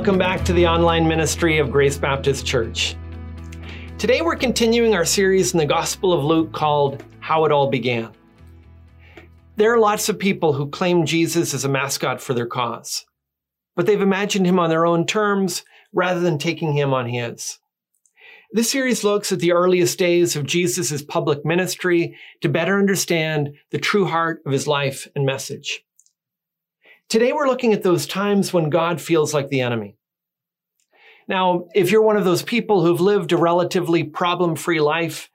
Welcome back to the online ministry of Grace Baptist Church. Today we're continuing our series in the Gospel of Luke called How It All Began. There are lots of people who claim Jesus as a mascot for their cause, but they've imagined him on their own terms rather than taking him on his. This series looks at the earliest days of Jesus' public ministry to better understand the true heart of his life and message. Today we're looking at those times when God feels like the enemy. Now, if you're one of those people who've lived a relatively problem free life,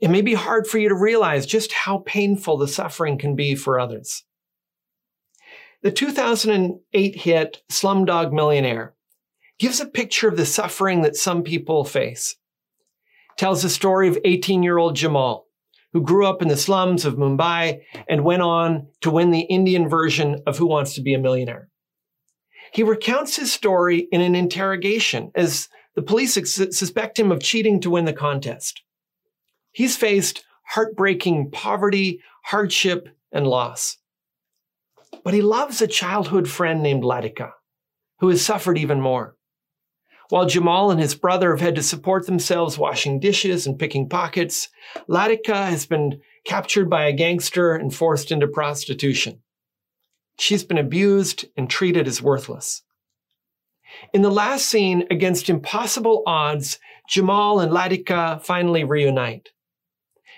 it may be hard for you to realize just how painful the suffering can be for others. The 2008 hit Slumdog Millionaire gives a picture of the suffering that some people face. tells the story of 18 year old Jamal, who grew up in the slums of Mumbai and went on to win the Indian version of Who Wants to Be a Millionaire. He recounts his story in an interrogation as the police suspect him of cheating to win the contest. He's faced heartbreaking poverty, hardship, and loss. But he loves a childhood friend named Latika, who has suffered even more. While Jamal and his brother have had to support themselves washing dishes and picking pockets, Latika has been captured by a gangster and forced into prostitution. She's been abused and treated as worthless. In the last scene, against impossible odds, Jamal and Latika finally reunite.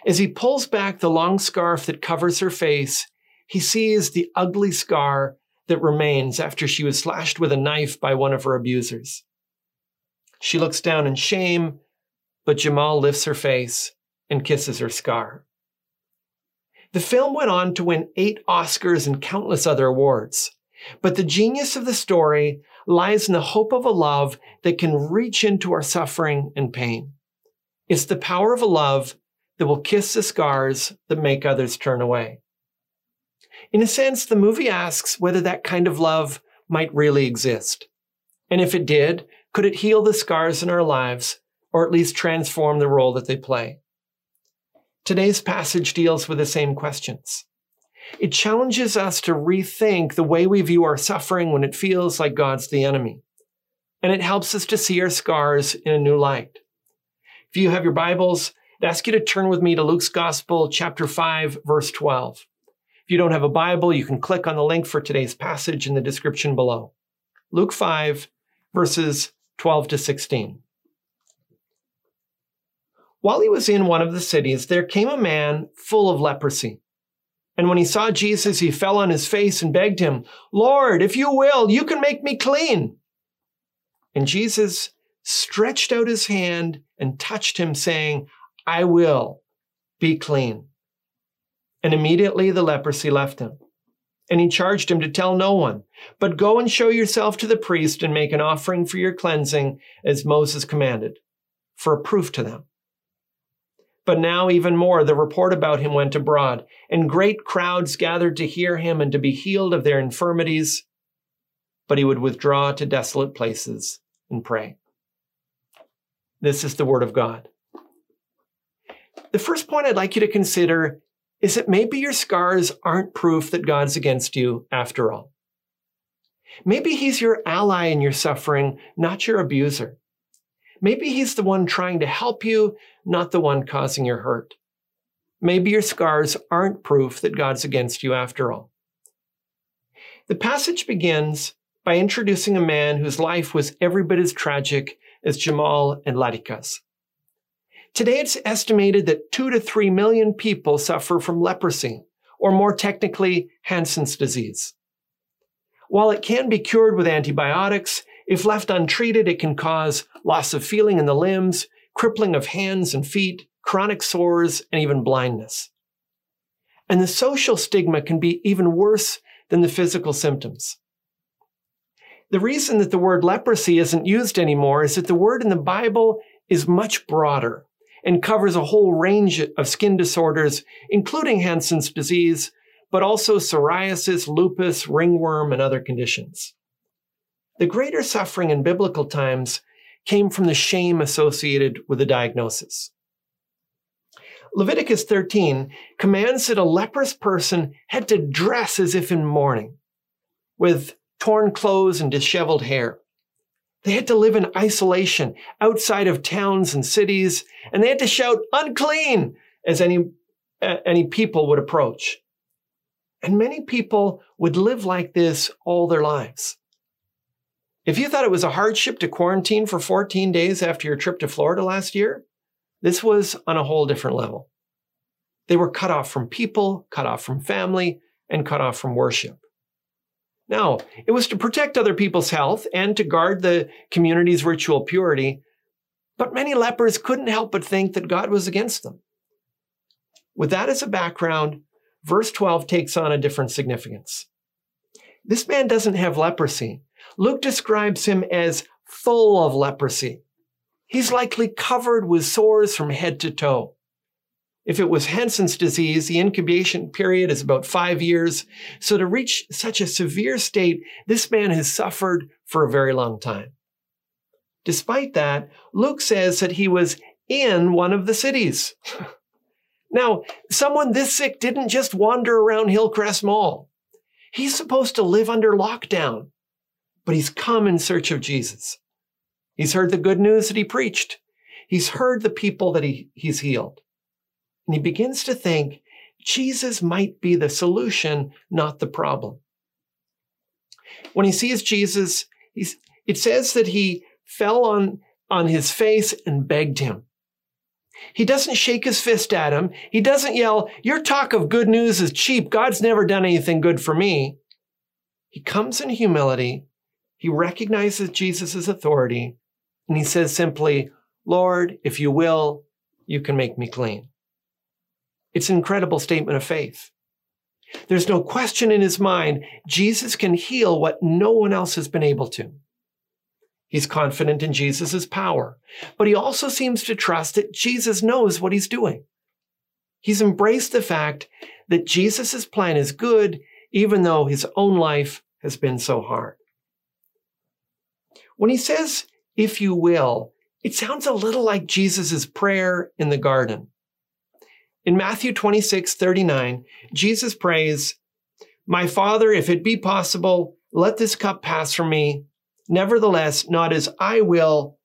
As he pulls back the long scarf that covers her face, he sees the ugly scar that remains after she was slashed with a knife by one of her abusers. She looks down in shame, but Jamal lifts her face and kisses her scar. The film went on to win eight Oscars and countless other awards. But the genius of the story lies in the hope of a love that can reach into our suffering and pain. It's the power of a love that will kiss the scars that make others turn away. In a sense, the movie asks whether that kind of love might really exist. And if it did, could it heal the scars in our lives, or at least transform the role that they play? Today's passage deals with the same questions. It challenges us to rethink the way we view our suffering when it feels like God's the enemy. And it helps us to see our scars in a new light. If you have your Bibles, I'd ask you to turn with me to Luke's Gospel, chapter 5, verse 12. If you don't have a Bible, you can click on the link for today's passage in the description below. Luke 5, verses 12 to 16. While he was in one of the cities, there came a man full of leprosy. And when he saw Jesus, he fell on his face and begged him, Lord, if you will, you can make me clean. And Jesus stretched out his hand and touched him, saying, I will be clean. And immediately the leprosy left him. And he charged him to tell no one, but go and show yourself to the priest and make an offering for your cleansing as Moses commanded, for a proof to them. But now, even more, the report about him went abroad, and great crowds gathered to hear him and to be healed of their infirmities. But he would withdraw to desolate places and pray. This is the word of God. The first point I'd like you to consider is that maybe your scars aren't proof that God's against you after all. Maybe he's your ally in your suffering, not your abuser. Maybe he's the one trying to help you, not the one causing your hurt. Maybe your scars aren't proof that God's against you after all. The passage begins by introducing a man whose life was every bit as tragic as Jamal and Latika's. Today, it's estimated that two to three million people suffer from leprosy, or more technically, Hansen's disease. While it can be cured with antibiotics, if left untreated, it can cause loss of feeling in the limbs, crippling of hands and feet, chronic sores, and even blindness. And the social stigma can be even worse than the physical symptoms. The reason that the word leprosy isn't used anymore is that the word in the Bible is much broader and covers a whole range of skin disorders, including Hansen's disease, but also psoriasis, lupus, ringworm, and other conditions. The greater suffering in biblical times came from the shame associated with the diagnosis. Leviticus 13 commands that a leprous person had to dress as if in mourning, with torn clothes and disheveled hair. They had to live in isolation outside of towns and cities, and they had to shout unclean as any, uh, any people would approach. And many people would live like this all their lives. If you thought it was a hardship to quarantine for 14 days after your trip to Florida last year, this was on a whole different level. They were cut off from people, cut off from family, and cut off from worship. Now, it was to protect other people's health and to guard the community's ritual purity, but many lepers couldn't help but think that God was against them. With that as a background, verse 12 takes on a different significance. This man doesn't have leprosy. Luke describes him as full of leprosy. He's likely covered with sores from head to toe. If it was Hansen's disease, the incubation period is about five years. So to reach such a severe state, this man has suffered for a very long time. Despite that, Luke says that he was in one of the cities. now, someone this sick didn't just wander around Hillcrest Mall. He's supposed to live under lockdown, but he's come in search of Jesus. He's heard the good news that he preached. He's heard the people that he, he's healed. And he begins to think Jesus might be the solution, not the problem. When he sees Jesus, it says that he fell on, on his face and begged him. He doesn't shake his fist at him. He doesn't yell, Your talk of good news is cheap. God's never done anything good for me. He comes in humility. He recognizes Jesus' authority. And he says simply, Lord, if you will, you can make me clean. It's an incredible statement of faith. There's no question in his mind, Jesus can heal what no one else has been able to. He's confident in Jesus' power, but he also seems to trust that Jesus knows what he's doing. He's embraced the fact that Jesus' plan is good, even though his own life has been so hard. When he says, if you will, it sounds a little like Jesus' prayer in the garden. In Matthew 26, 39, Jesus prays, My Father, if it be possible, let this cup pass from me. Nevertheless, not as I will,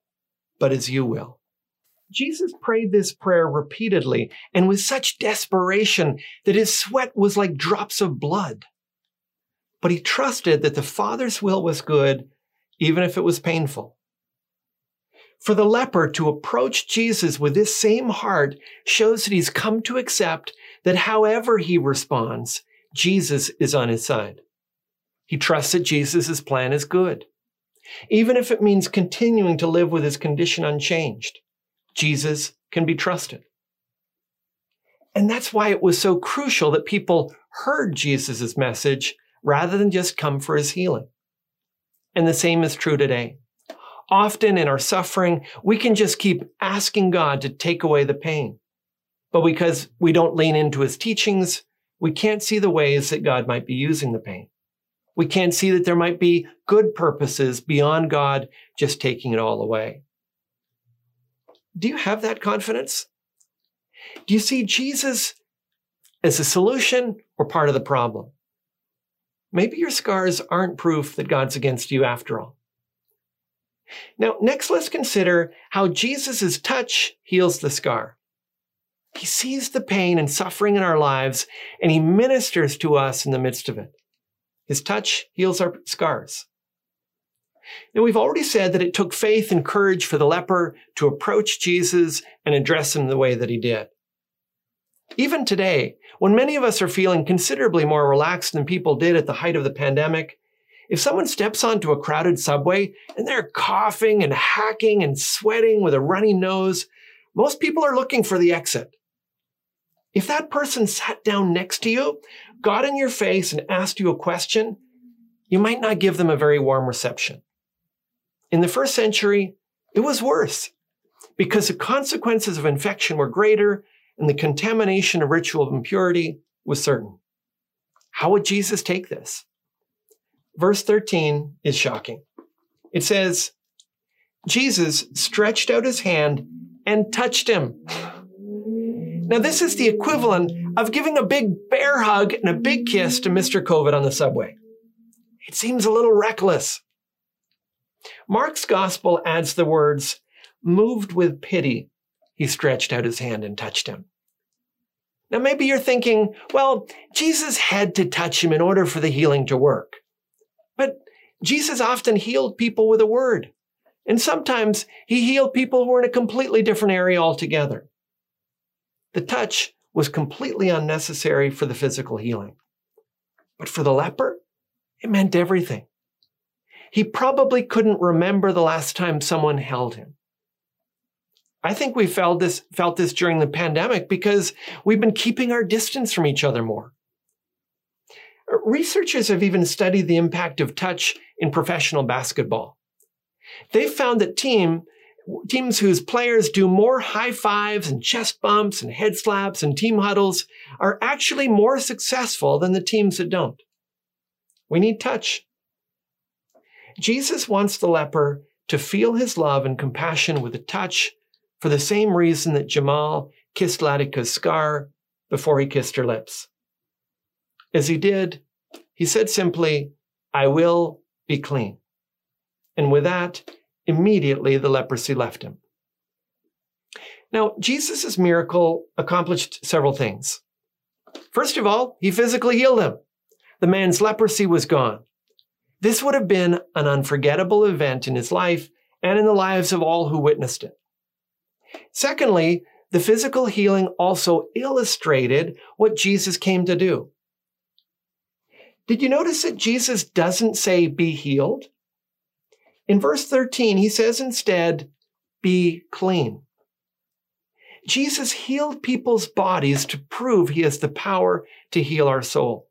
but as you will. Jesus prayed this prayer repeatedly and with such desperation that his sweat was like drops of blood. But he trusted that the Father's will was good, even if it was painful. For the leper to approach Jesus with this same heart shows that he's come to accept that however he responds, Jesus is on his side. He trusts that Jesus' plan is good. Even if it means continuing to live with his condition unchanged, Jesus can be trusted. And that's why it was so crucial that people heard Jesus' message rather than just come for his healing. And the same is true today often in our suffering, we can just keep asking God to take away the pain. But because we don't lean into his teachings, we can't see the ways that God might be using the pain. We can't see that there might be good purposes beyond God just taking it all away. Do you have that confidence? Do you see Jesus as a solution or part of the problem? Maybe your scars aren't proof that God's against you after all. Now, next, let's consider how Jesus' touch heals the scar. He sees the pain and suffering in our lives, and he ministers to us in the midst of it. His touch heals our scars. Now, we've already said that it took faith and courage for the leper to approach Jesus and address him the way that he did. Even today, when many of us are feeling considerably more relaxed than people did at the height of the pandemic, if someone steps onto a crowded subway and they're coughing and hacking and sweating with a runny nose, most people are looking for the exit. If that person sat down next to you, got in your face and asked you a question, you might not give them a very warm reception. In the first century, it was worse because the consequences of infection were greater and the contamination of ritual impurity was certain. How would Jesus take this? Verse 13 is shocking. It says, Jesus stretched out his hand and touched him. Now, this is the equivalent of giving a big bear hug and a big kiss to Mr. COVID on the subway. it seems a little reckless. Mark's gospel adds the words, moved with pity, he stretched out his hand and touched him. Now, maybe you're thinking, well, Jesus had to touch him in order for the healing to work. Jesus often healed people with a word. And sometimes he healed people who were in a completely different area altogether. The touch was completely unnecessary for the physical healing. But for the leper, it meant everything. He probably couldn't remember the last time someone held him. I think we felt this, felt this during the pandemic because we've been keeping our distance from each other more. Researchers have even studied the impact of touch in professional basketball. They've found that team, teams whose players do more high fives and chest bumps and head slaps and team huddles are actually more successful than the teams that don't. We need touch. Jesus wants the leper to feel his love and compassion with a touch for the same reason that Jamal kissed Latika's scar before he kissed her lips. As he did, he said simply, I will be clean. And with that, immediately the leprosy left him. Now, Jesus' miracle accomplished several things. First of all, he physically healed him. The man's leprosy was gone. This would have been an unforgettable event in his life and in the lives of all who witnessed it. Secondly, the physical healing also illustrated what Jesus came to do. Did you notice that Jesus doesn't say be healed? In verse 13, he says instead, be clean. Jesus healed people's bodies to prove he has the power to heal our soul.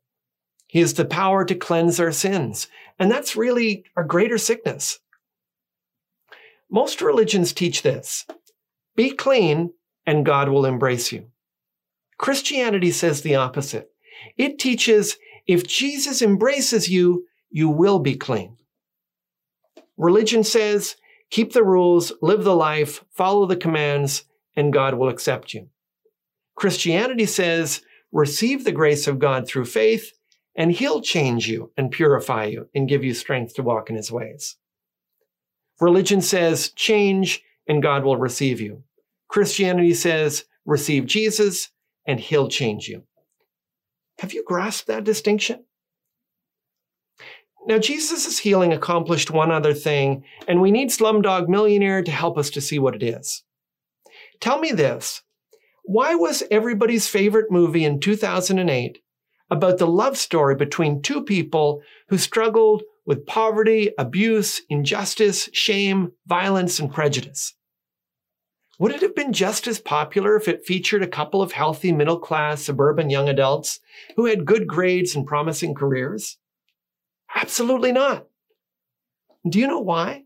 He has the power to cleanse our sins. And that's really our greater sickness. Most religions teach this be clean, and God will embrace you. Christianity says the opposite. It teaches if Jesus embraces you, you will be clean. Religion says keep the rules, live the life, follow the commands, and God will accept you. Christianity says receive the grace of God through faith, and He'll change you and purify you and give you strength to walk in His ways. Religion says change, and God will receive you. Christianity says receive Jesus and he'll change you. Have you grasped that distinction? Now, Jesus' healing accomplished one other thing, and we need Slumdog Millionaire to help us to see what it is. Tell me this why was everybody's favorite movie in 2008 about the love story between two people who struggled with poverty, abuse, injustice, shame, violence, and prejudice? Would it have been just as popular if it featured a couple of healthy middle class suburban young adults who had good grades and promising careers? Absolutely not. Do you know why?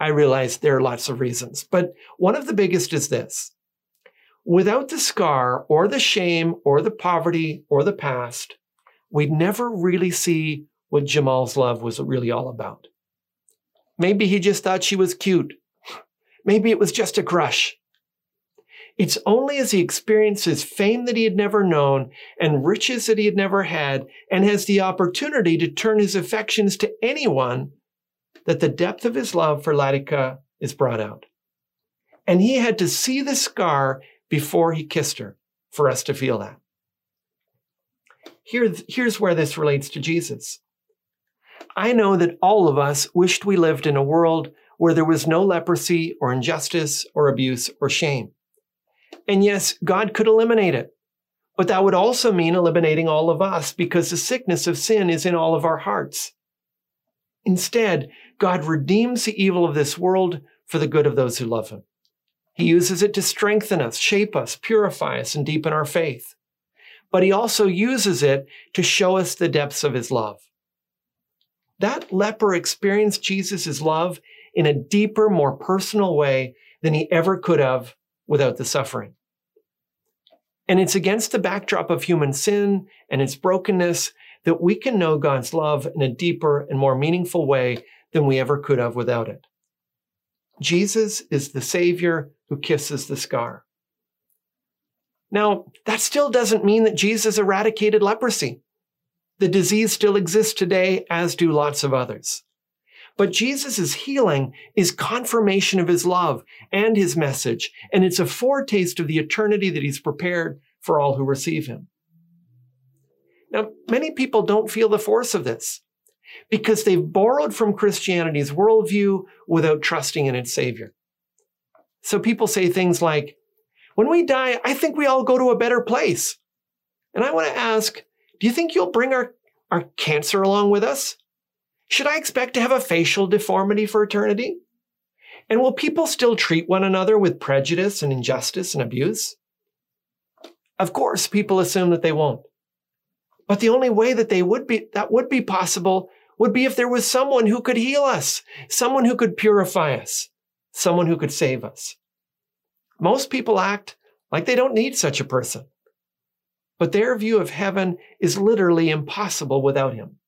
I realize there are lots of reasons, but one of the biggest is this. Without the scar or the shame or the poverty or the past, we'd never really see what Jamal's love was really all about. Maybe he just thought she was cute Maybe it was just a crush. It's only as he experiences fame that he had never known and riches that he had never had and has the opportunity to turn his affections to anyone that the depth of his love for Latika is brought out. And he had to see the scar before he kissed her for us to feel that. Here, here's where this relates to Jesus. I know that all of us wished we lived in a world where there was no leprosy or injustice or abuse or shame. And yes, God could eliminate it. But that would also mean eliminating all of us because the sickness of sin is in all of our hearts. Instead, God redeems the evil of this world for the good of those who love him. He uses it to strengthen us, shape us, purify us, and deepen our faith. But he also uses it to show us the depths of his love. That leper experienced Jesus' love in a deeper, more personal way than he ever could have without the suffering. And it's against the backdrop of human sin and its brokenness that we can know God's love in a deeper and more meaningful way than we ever could have without it. Jesus is the Savior who kisses the scar. Now, that still doesn't mean that Jesus eradicated leprosy. The disease still exists today, as do lots of others. But Jesus' healing is confirmation of his love and his message, and it's a foretaste of the eternity that he's prepared for all who receive him. Now, many people don't feel the force of this because they've borrowed from Christianity's worldview without trusting in its Savior. So people say things like, when we die, I think we all go to a better place. And I want to ask, do you think you'll bring our, our cancer along with us? Should I expect to have a facial deformity for eternity? And will people still treat one another with prejudice and injustice and abuse? Of course, people assume that they won't. But the only way that they would be, that would be possible would be if there was someone who could heal us, someone who could purify us, someone who could save us. Most people act like they don't need such a person. But their view of heaven is literally impossible without him.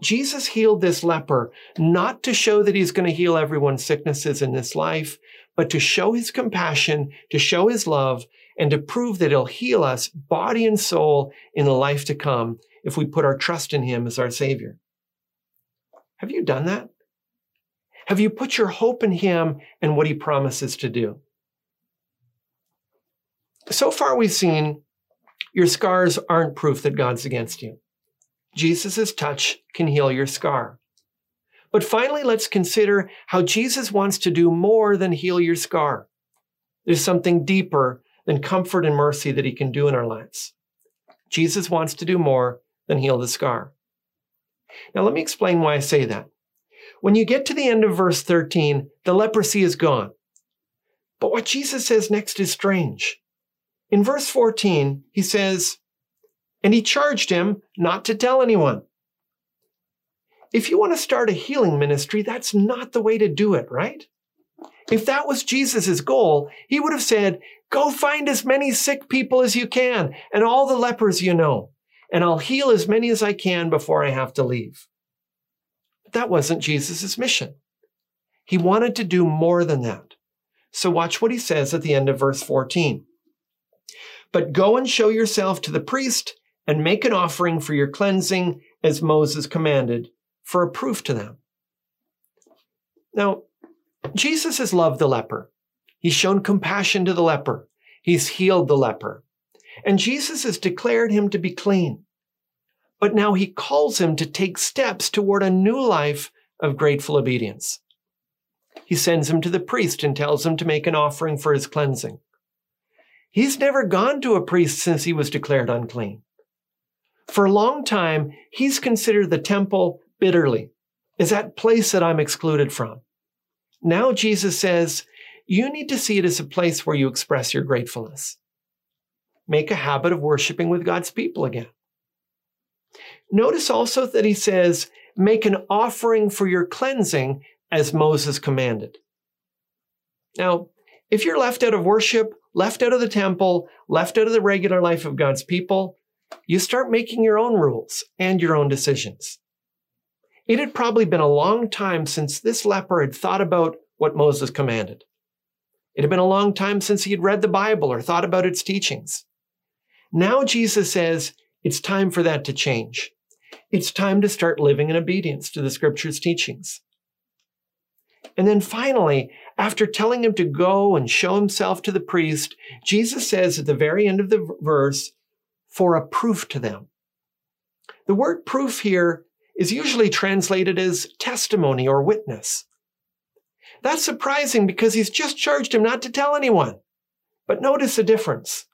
Jesus healed this leper not to show that he's going to heal everyone's sicknesses in this life, but to show his compassion, to show his love, and to prove that he'll heal us body and soul in the life to come if we put our trust in him as our savior. Have you done that? Have you put your hope in him and what he promises to do? So far, we've seen your scars aren't proof that God's against you. Jesus' touch can heal your scar. But finally, let's consider how Jesus wants to do more than heal your scar. There's something deeper than comfort and mercy that he can do in our lives. Jesus wants to do more than heal the scar. Now, let me explain why I say that. When you get to the end of verse 13, the leprosy is gone. But what Jesus says next is strange. In verse 14, he says, and he charged him not to tell anyone. If you want to start a healing ministry, that's not the way to do it, right? If that was Jesus' goal, he would have said, Go find as many sick people as you can and all the lepers you know, and I'll heal as many as I can before I have to leave. But that wasn't Jesus' mission. He wanted to do more than that. So watch what he says at the end of verse 14. But go and show yourself to the priest and make an offering for your cleansing as Moses commanded for a proof to them. Now, Jesus has loved the leper. He's shown compassion to the leper. He's healed the leper. And Jesus has declared him to be clean. But now he calls him to take steps toward a new life of grateful obedience. He sends him to the priest and tells him to make an offering for his cleansing. He's never gone to a priest since he was declared unclean. For a long time, he's considered the temple bitterly, is that place that I'm excluded from. Now Jesus says, you need to see it as a place where you express your gratefulness. Make a habit of worshiping with God's people again. Notice also that he says, make an offering for your cleansing as Moses commanded. Now, if you're left out of worship, left out of the temple, left out of the regular life of God's people, you start making your own rules and your own decisions. It had probably been a long time since this leper had thought about what Moses commanded. It had been a long time since he had read the Bible or thought about its teachings. Now Jesus says it's time for that to change. It's time to start living in obedience to the scripture's teachings. And then finally, after telling him to go and show himself to the priest, Jesus says at the very end of the verse, for a proof to them. The word proof here is usually translated as testimony or witness. That's surprising because he's just charged him not to tell anyone. But notice the difference.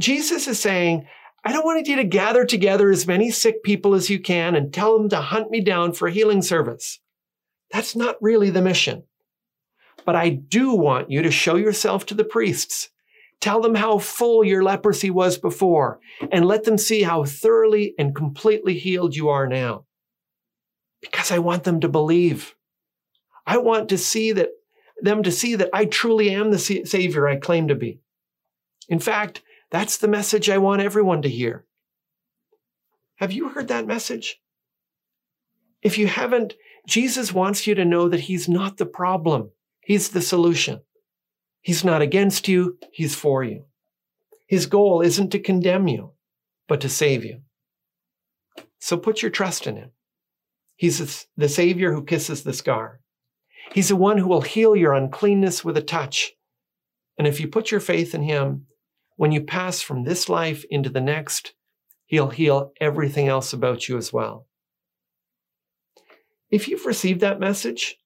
Jesus is saying, I don't want you to gather together as many sick people as you can and tell them to hunt me down for a healing service. That's not really the mission. But I do want you to show yourself to the priests Tell them how full your leprosy was before and let them see how thoroughly and completely healed you are now. Because I want them to believe. I want to see that them to see that I truly am the savior I claim to be. In fact, that's the message I want everyone to hear. Have you heard that message? If you haven't, Jesus wants you to know that he's not the problem. He's the solution. He's not against you, he's for you. His goal isn't to condemn you, but to save you. So put your trust in him. He's the Savior who kisses the scar. He's the one who will heal your uncleanness with a touch. And if you put your faith in him, when you pass from this life into the next, he'll heal everything else about you as well. If you've received that message,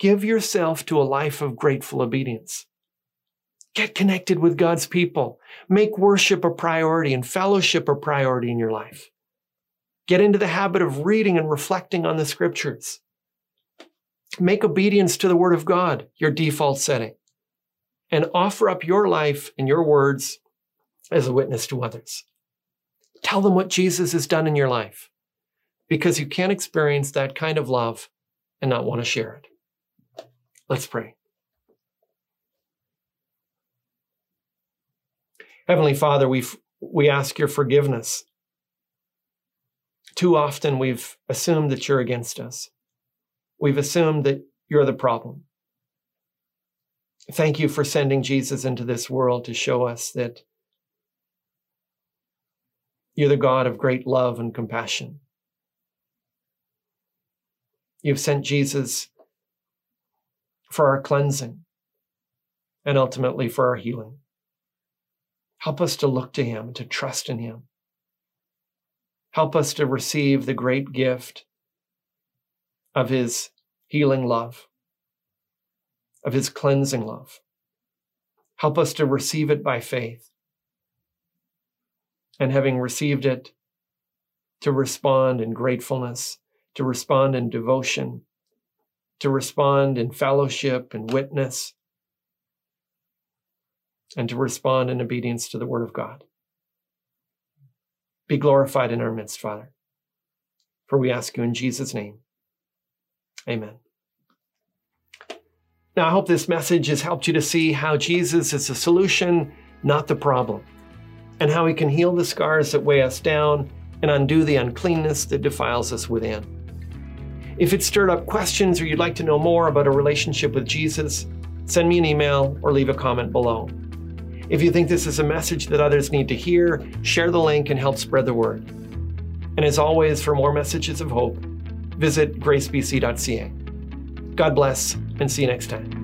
give yourself to a life of grateful obedience. Get connected with God's people. Make worship a priority and fellowship a priority in your life. Get into the habit of reading and reflecting on the scriptures. Make obedience to the word of God your default setting and offer up your life and your words as a witness to others. Tell them what Jesus has done in your life because you can't experience that kind of love and not want to share it. Let's pray. Heavenly Father, we we ask your forgiveness. Too often we've assumed that you're against us. We've assumed that you're the problem. Thank you for sending Jesus into this world to show us that you're the God of great love and compassion. You've sent Jesus for our cleansing and ultimately for our healing. Help us to look to Him, to trust in Him. Help us to receive the great gift of His healing love, of His cleansing love. Help us to receive it by faith. And having received it, to respond in gratefulness, to respond in devotion, to respond in fellowship and witness, and to respond in obedience to the Word of God. Be glorified in our midst, Father. For we ask you in Jesus' name. Amen. Now, I hope this message has helped you to see how Jesus is the solution, not the problem, and how he can heal the scars that weigh us down and undo the uncleanness that defiles us within. If it stirred up questions or you'd like to know more about a relationship with Jesus, send me an email or leave a comment below. If you think this is a message that others need to hear, share the link and help spread the word. And as always, for more messages of hope, visit gracebc.ca. God bless and see you next time.